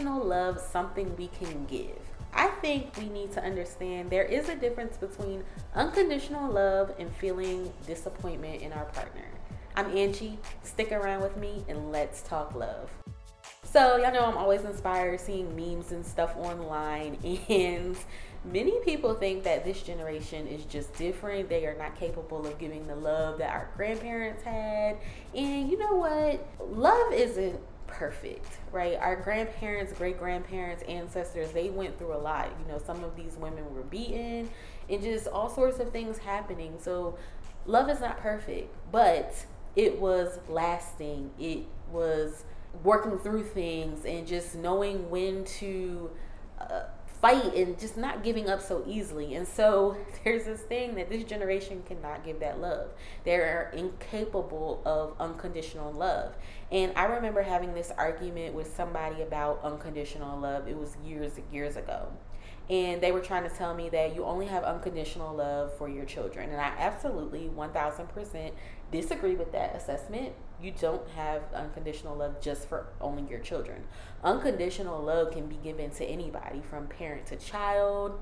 unconditional love something we can give? I think we need to understand there is a difference between unconditional love and feeling disappointment in our partner. I'm Angie. Stick around with me and let's talk love. So, y'all know I'm always inspired seeing memes and stuff online, and many people think that this generation is just different. They are not capable of giving the love that our grandparents had. And you know what? Love isn't perfect, right? Our grandparents, great grandparents, ancestors, they went through a lot. You know, some of these women were beaten and just all sorts of things happening. So, love is not perfect, but it was lasting. It was working through things and just knowing when to uh, fight and just not giving up so easily. And so there's this thing that this generation cannot give that love. They're incapable of unconditional love. And I remember having this argument with somebody about unconditional love. It was years years ago. And they were trying to tell me that you only have unconditional love for your children. And I absolutely 1000% disagree with that assessment you don't have unconditional love just for only your children. Unconditional love can be given to anybody from parent to child,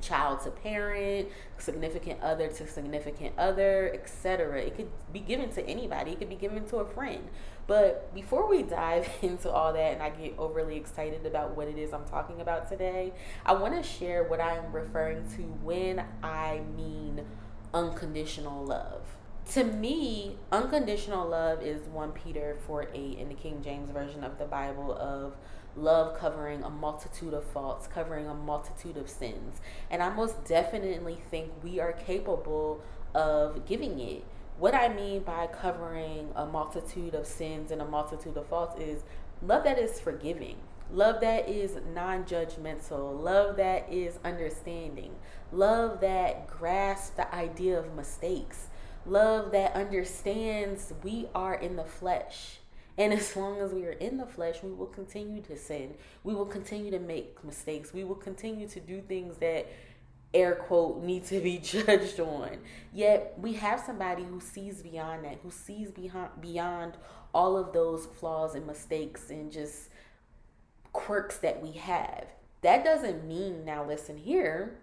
child to parent, significant other to significant other, etc. It could be given to anybody. It could be given to a friend. But before we dive into all that and I get overly excited about what it is I'm talking about today, I want to share what I'm referring to when I mean unconditional love to me, unconditional love is 1 Peter 4 8 in the King James Version of the Bible of love covering a multitude of faults, covering a multitude of sins. And I most definitely think we are capable of giving it. What I mean by covering a multitude of sins and a multitude of faults is love that is forgiving, love that is non judgmental, love that is understanding, love that grasps the idea of mistakes love that understands we are in the flesh. And as long as we are in the flesh, we will continue to sin. We will continue to make mistakes. We will continue to do things that air quote need to be judged on. Yet we have somebody who sees beyond that, who sees beyond beyond all of those flaws and mistakes and just quirks that we have. That doesn't mean now listen here.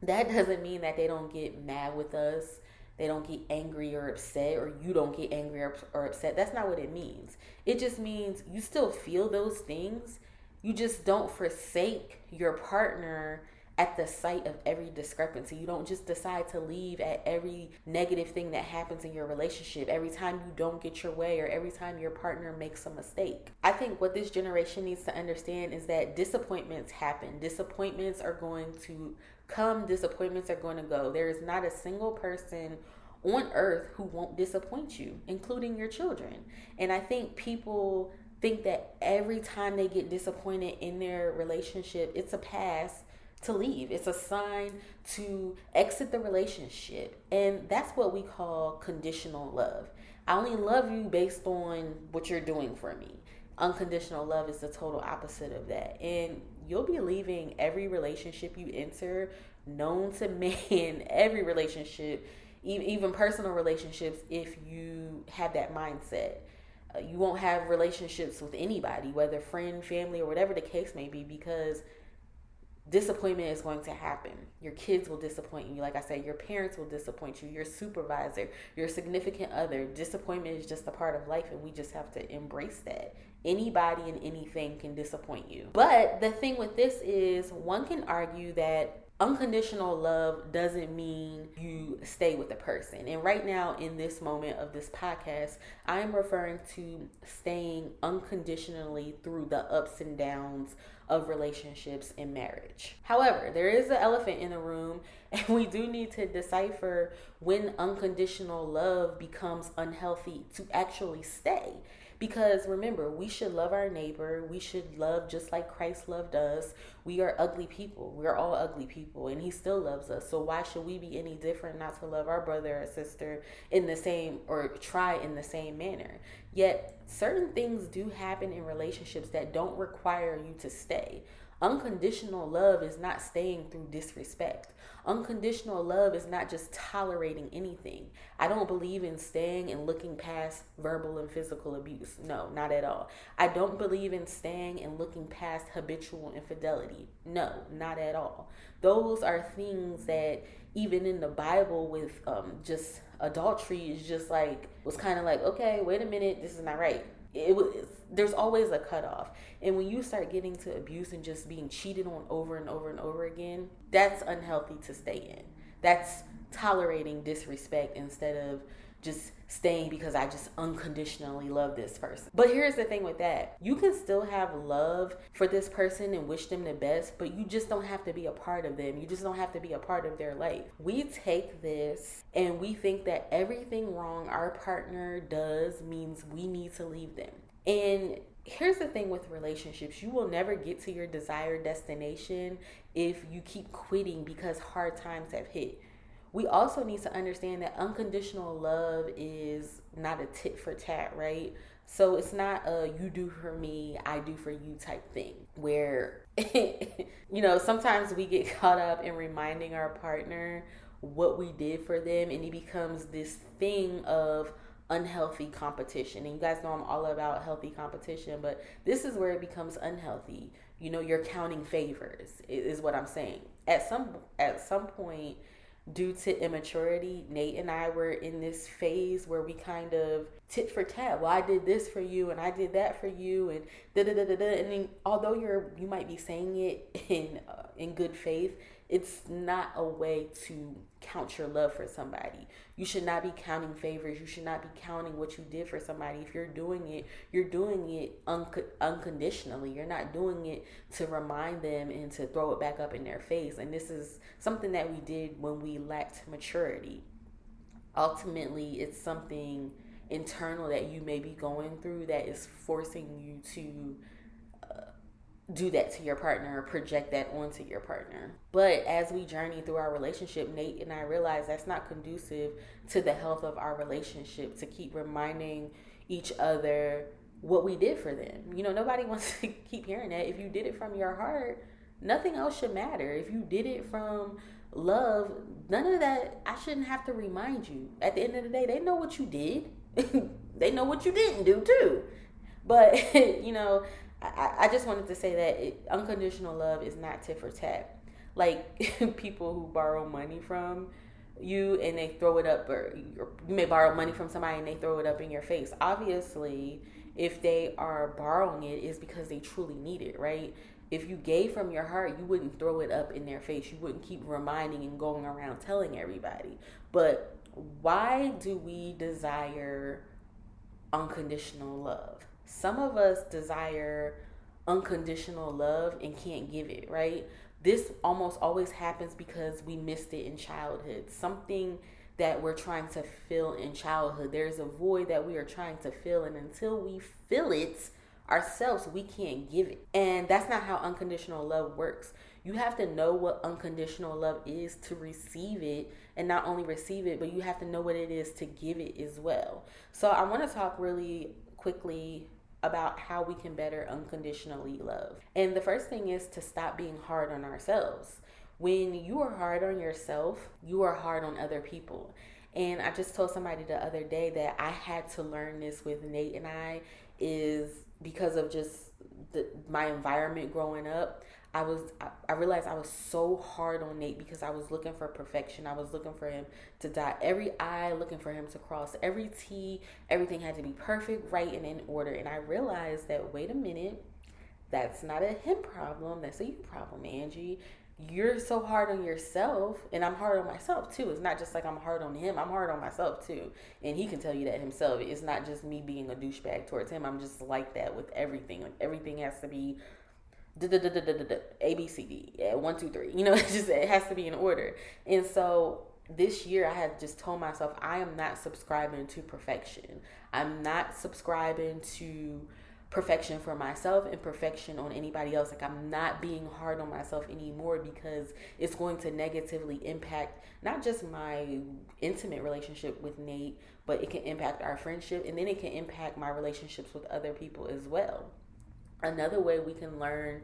That doesn't mean that they don't get mad with us they don't get angry or upset or you don't get angry or, or upset. That's not what it means. It just means you still feel those things. You just don't forsake your partner at the sight of every discrepancy. You don't just decide to leave at every negative thing that happens in your relationship, every time you don't get your way, or every time your partner makes a mistake. I think what this generation needs to understand is that disappointments happen. Disappointments are going to come, disappointments are going to go. There is not a single person on earth who won't disappoint you, including your children. And I think people think that every time they get disappointed in their relationship, it's a pass to leave. It's a sign to exit the relationship. And that's what we call conditional love. I only love you based on what you're doing for me. Unconditional love is the total opposite of that. And you'll be leaving every relationship you enter known to man, every relationship, even personal relationships, if you have that mindset. Uh, you won't have relationships with anybody, whether friend, family, or whatever the case may be, because disappointment is going to happen. Your kids will disappoint you. Like I said, your parents will disappoint you, your supervisor, your significant other. Disappointment is just a part of life, and we just have to embrace that. Anybody and anything can disappoint you. But the thing with this is, one can argue that unconditional love doesn't mean you stay with a person. And right now, in this moment of this podcast, I'm referring to staying unconditionally through the ups and downs of relationships and marriage. However, there is an elephant in the room, and we do need to decipher when unconditional love becomes unhealthy to actually stay. Because remember, we should love our neighbor. We should love just like Christ loved us. We are ugly people. We're all ugly people, and He still loves us. So why should we be any different not to love our brother or sister in the same or try in the same manner? Yet, certain things do happen in relationships that don't require you to stay. Unconditional love is not staying through disrespect. Unconditional love is not just tolerating anything. I don't believe in staying and looking past verbal and physical abuse. No, not at all. I don't believe in staying and looking past habitual infidelity. No, not at all. Those are things that even in the Bible with um, just adultery is just like was kind of like okay, wait a minute, this is not right it was there's always a cutoff. And when you start getting to abuse and just being cheated on over and over and over again that's unhealthy to stay in. That's tolerating disrespect instead of just staying because I just unconditionally love this person. But here's the thing with that you can still have love for this person and wish them the best, but you just don't have to be a part of them. You just don't have to be a part of their life. We take this and we think that everything wrong our partner does means we need to leave them. And here's the thing with relationships you will never get to your desired destination if you keep quitting because hard times have hit we also need to understand that unconditional love is not a tit for tat, right? So it's not a you do for me, I do for you type thing where, you know, sometimes we get caught up in reminding our partner what we did for them and it becomes this thing of unhealthy competition. And you guys know I'm all about healthy competition, but this is where it becomes unhealthy. You know, you're counting favors is what I'm saying. At some at some point due to immaturity, Nate and I were in this phase where we kind of tit for tat. Well, I did this for you, and I did that for you, and da da da da da. And then, although you're you might be saying it in uh, in good faith, it's not a way to count your love for somebody. You should not be counting favors. You should not be counting what you did for somebody. If you're doing it, you're doing it un- unconditionally. You're not doing it to remind them and to throw it back up in their face. And this is something that we did when we lacked maturity. Ultimately, it's something internal that you may be going through that is forcing you to do that to your partner or project that onto your partner. But as we journey through our relationship, Nate and I realize that's not conducive to the health of our relationship to keep reminding each other what we did for them. You know, nobody wants to keep hearing that. If you did it from your heart, nothing else should matter. If you did it from love, none of that, I shouldn't have to remind you. At the end of the day, they know what you did, they know what you didn't do too. But, you know, I, I just wanted to say that it, unconditional love is not tit for tat. Like people who borrow money from you and they throw it up, or you may borrow money from somebody and they throw it up in your face. Obviously, if they are borrowing it, is because they truly need it, right? If you gave from your heart, you wouldn't throw it up in their face. You wouldn't keep reminding and going around telling everybody. But why do we desire unconditional love? Some of us desire unconditional love and can't give it, right? This almost always happens because we missed it in childhood. Something that we're trying to fill in childhood. There's a void that we are trying to fill, and until we fill it ourselves, we can't give it. And that's not how unconditional love works. You have to know what unconditional love is to receive it, and not only receive it, but you have to know what it is to give it as well. So, I want to talk really quickly about how we can better unconditionally love. And the first thing is to stop being hard on ourselves. When you are hard on yourself, you are hard on other people. And I just told somebody the other day that I had to learn this with Nate and I is because of just the, my environment growing up. I was I, realized I was so hard on Nate because I was looking for perfection. I was looking for him to dot every I, looking for him to cross every T. Everything had to be perfect, right, and in order. And I realized that wait a minute, that's not a him problem. That's a you problem, Angie. You're so hard on yourself, and I'm hard on myself too. It's not just like I'm hard on him. I'm hard on myself too, and he can tell you that himself. It's not just me being a douchebag towards him. I'm just like that with everything. Like everything has to be a B C D, yeah, one two three. You know, it just it has to be in order. And so this year, I had just told myself I am not subscribing to perfection. I'm not subscribing to perfection for myself and perfection on anybody else. Like I'm not being hard on myself anymore because it's going to negatively impact not just my intimate relationship with Nate, but it can impact our friendship and then it can impact my relationships with other people as well. Another way we can learn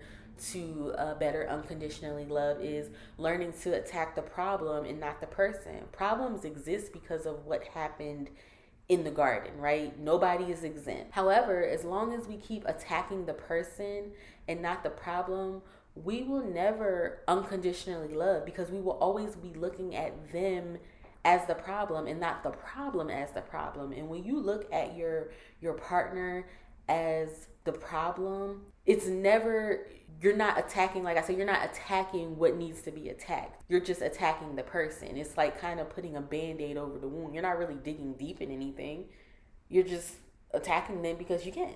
to uh, better unconditionally love is learning to attack the problem and not the person. Problems exist because of what happened in the garden, right? Nobody is exempt. However, as long as we keep attacking the person and not the problem, we will never unconditionally love because we will always be looking at them as the problem and not the problem as the problem. And when you look at your your partner as the problem, it's never you're not attacking like i said you're not attacking what needs to be attacked. You're just attacking the person. It's like kind of putting a band-aid over the wound. You're not really digging deep in anything. You're just attacking them because you can.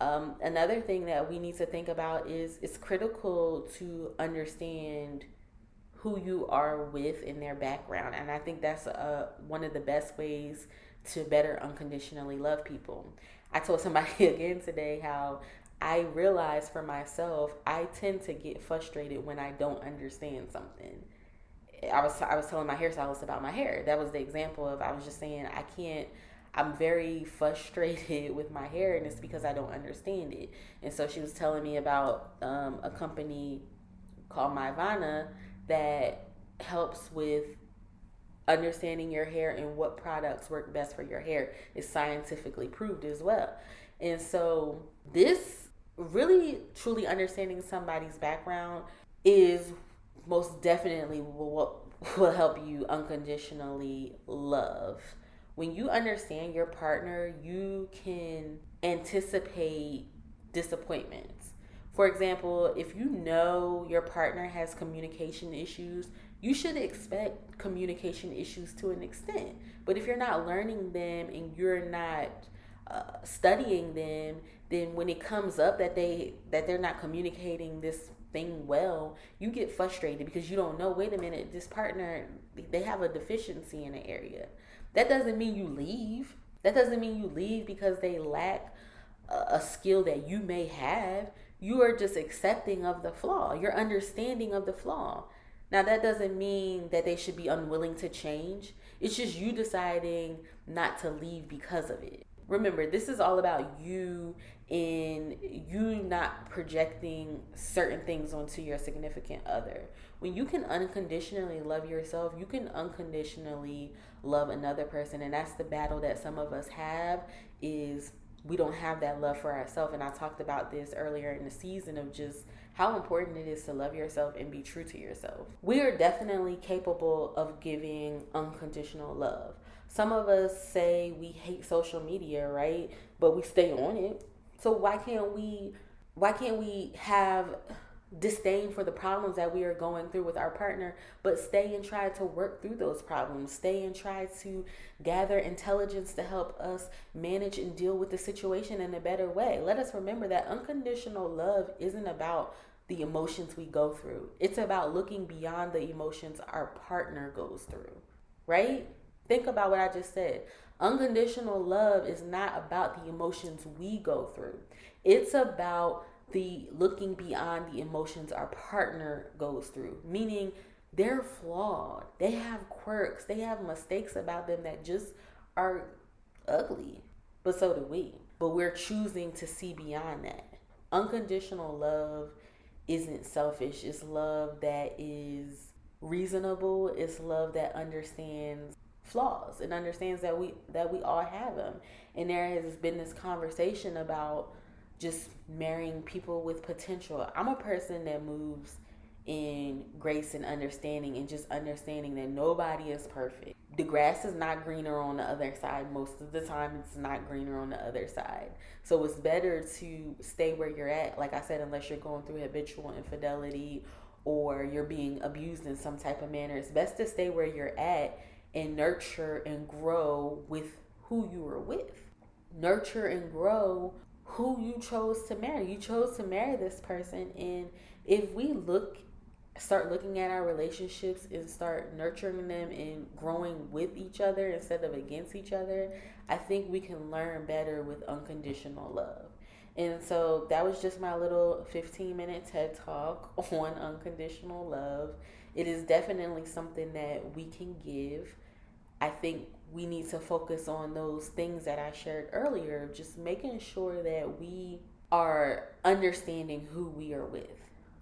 Um, another thing that we need to think about is it's critical to understand who you are with in their background and i think that's uh, one of the best ways to better unconditionally love people i told somebody again today how I realize for myself, I tend to get frustrated when I don't understand something. I was I was telling my hairstylist about my hair. That was the example of I was just saying I can't. I'm very frustrated with my hair, and it's because I don't understand it. And so she was telling me about um, a company called Myavana that helps with understanding your hair and what products work best for your hair. is scientifically proved as well. And so this really truly understanding somebody's background is most definitely what will help you unconditionally love. When you understand your partner, you can anticipate disappointments. For example, if you know your partner has communication issues, you should expect communication issues to an extent. But if you're not learning them and you're not uh, studying them, then when it comes up that they that they're not communicating this thing well, you get frustrated because you don't know. Wait a minute, this partner they have a deficiency in an area. That doesn't mean you leave. That doesn't mean you leave because they lack a, a skill that you may have. You are just accepting of the flaw. Your understanding of the flaw. Now that doesn't mean that they should be unwilling to change. It's just you deciding not to leave because of it. Remember this is all about you and you not projecting certain things onto your significant other. When you can unconditionally love yourself you can unconditionally love another person. And that's the battle that some of us have is we don't have that love for ourselves. And i talked about this earlier in the season of just how important it is to love yourself and be true to yourself we are definitely capable of giving unconditional love some of us say we hate social media, right? But we stay on it. So why can't we why can't we have disdain for the problems that we are going through with our partner, but stay and try to work through those problems. Stay and try to gather intelligence to help us manage and deal with the situation in a better way. Let us remember that unconditional love isn't about the emotions we go through, it's about looking beyond the emotions our partner goes through, right? Think about what I just said. Unconditional love is not about the emotions we go through. It's about the looking beyond the emotions our partner goes through. Meaning they're flawed. They have quirks. They have mistakes about them that just are ugly. But so do we. But we're choosing to see beyond that. Unconditional love isn't selfish. It's love that is reasonable. It's love that understands flaws and understands that we that we all have them. And there has been this conversation about just marrying people with potential. I'm a person that moves in grace and understanding and just understanding that nobody is perfect. The grass is not greener on the other side. Most of the time, it's not greener on the other side. So it's better to stay where you're at, like I said, unless you're going through habitual infidelity or you're being abused in some type of manner. It's best to stay where you're at and nurture and grow with who you were with. Nurture and grow who you chose to marry. You chose to marry this person. And if we look, start looking at our relationships and start nurturing them and growing with each other instead of against each other, I think we can learn better with unconditional love. And so that was just my little 15 minute TED talk on unconditional love. It is definitely something that we can give. I think we need to focus on those things that I shared earlier, just making sure that we are understanding who we are with.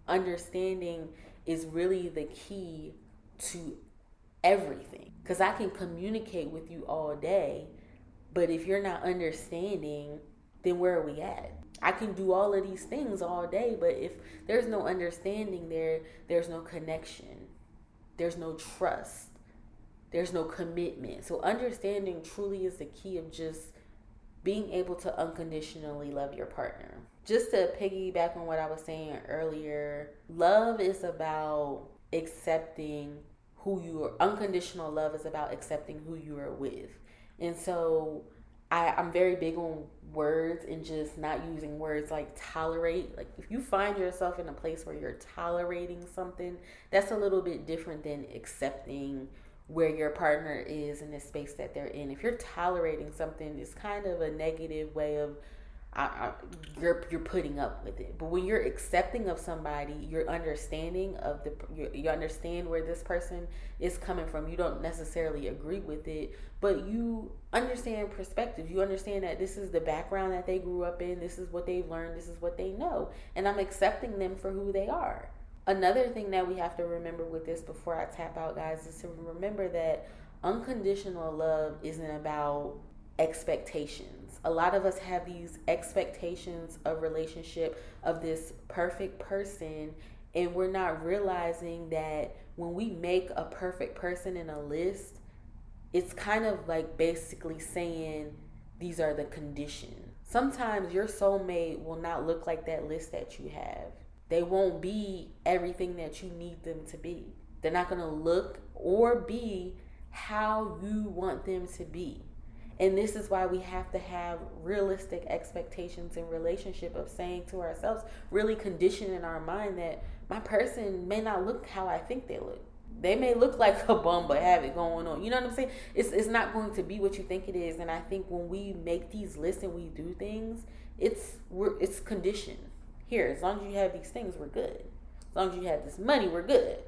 Understanding is really the key to everything. Because I can communicate with you all day, but if you're not understanding, then where are we at? I can do all of these things all day, but if there's no understanding there, there's no connection, there's no trust, there's no commitment. So, understanding truly is the key of just being able to unconditionally love your partner. Just to piggyback on what I was saying earlier, love is about accepting who you are. Unconditional love is about accepting who you are with. And so, I, I'm very big on words and just not using words like tolerate. Like if you find yourself in a place where you're tolerating something, that's a little bit different than accepting where your partner is in the space that they're in. If you're tolerating something, it's kind of a negative way of I, I, you're you're putting up with it. But when you're accepting of somebody, you're understanding of the you, you understand where this person is coming from. You don't necessarily agree with it, but you understand perspective. You understand that this is the background that they grew up in. This is what they've learned. This is what they know, and I'm accepting them for who they are. Another thing that we have to remember with this before I tap out, guys, is to remember that unconditional love isn't about expectations. A lot of us have these expectations of relationship of this perfect person and we're not realizing that when we make a perfect person in a list, it's kind of like basically saying these are the conditions. Sometimes your soulmate will not look like that list that you have. They won't be everything that you need them to be. They're not going to look or be how you want them to be. And this is why we have to have realistic expectations in relationship of saying to ourselves, really conditioning our mind that my person may not look how I think they look. They may look like a bum but have it going on. You know what I'm saying? It's it's not going to be what you think it is. And I think when we make these lists and we do things, it's we're it's conditioned. Here, as long as you have these things, we're good. As long as you have this money, we're good.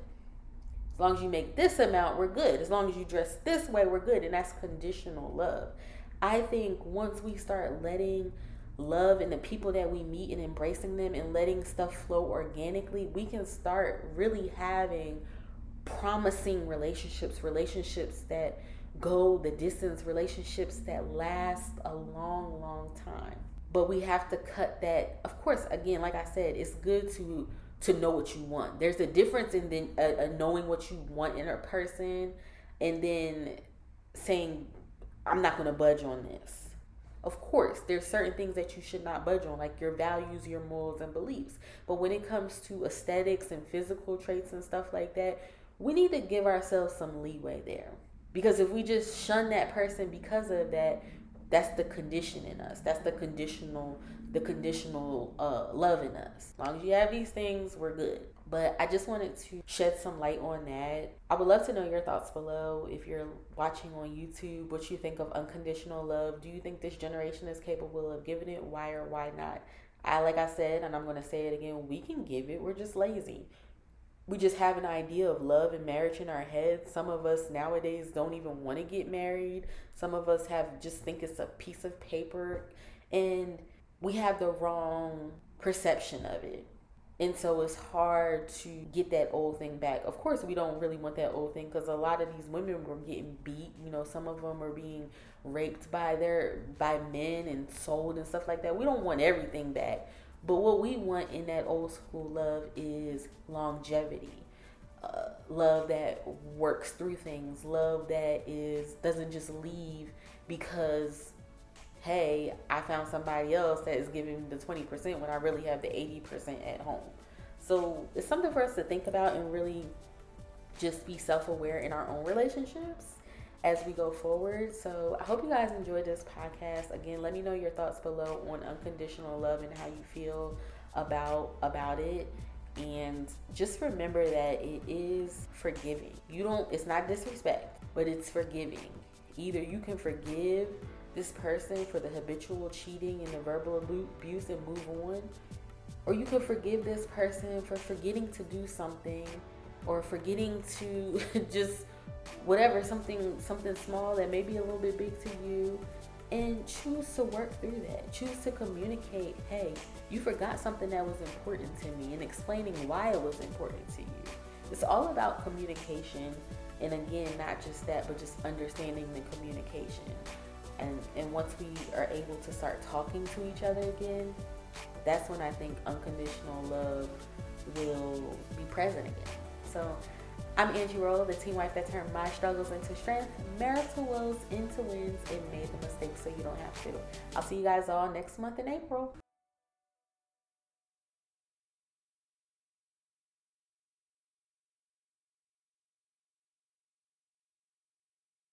As long as you make this amount, we're good. As long as you dress this way, we're good. And that's conditional love. I think once we start letting love and the people that we meet and embracing them and letting stuff flow organically, we can start really having promising relationships, relationships that go the distance, relationships that last a long, long time. But we have to cut that. Of course, again, like I said, it's good to to know what you want. There's a difference in then uh, uh, knowing what you want in a person, and then saying, "I'm not going to budge on this." Of course, there's certain things that you should not budge on, like your values, your morals, and beliefs. But when it comes to aesthetics and physical traits and stuff like that, we need to give ourselves some leeway there. Because if we just shun that person because of that, that's the condition in us. That's the conditional the conditional uh, love in us. As long as you have these things, we're good. But I just wanted to shed some light on that. I would love to know your thoughts below. If you're watching on YouTube, what you think of unconditional love. Do you think this generation is capable of giving it? Why or why not? I, like I said, and I'm going to say it again, we can give it. We're just lazy. We just have an idea of love and marriage in our heads. Some of us nowadays don't even want to get married. Some of us have just think it's a piece of paper. And we have the wrong perception of it. And so it's hard to get that old thing back. Of course, we don't really want that old thing because a lot of these women were getting beat. You know, some of them are being raped by their by men and sold and stuff like that. We don't want everything back, but what we want in that old school love is longevity, uh, love that works through things, love that is doesn't just leave because hey, I found somebody else that is giving the 20% when I really have the 80% at home. So it's something for us to think about and really just be self aware in our own relationships as we go forward. So I hope you guys enjoyed this podcast. Again, let me know your thoughts below on unconditional love and how you feel about about it. And just remember that it is forgiving. You don't it's not disrespect, but it's forgiving. Either you can forgive this person for the habitual cheating and the verbal abuse and move on. Or you can forgive this person for forgetting to do something or forgetting to just whatever something something small that may be a little bit big to you and choose to work through that. Choose to communicate, hey, you forgot something that was important to me and explaining why it was important to you. It's all about communication and again, not just that, but just understanding the communication. And and once we are able to start talking to each other again, that's when I think unconditional love will be present again. So I'm Angie Roll, the teen wife that turned my struggles into strength, marital woes into wins, and made the mistakes so you don't have to. I'll see you guys all next month in April.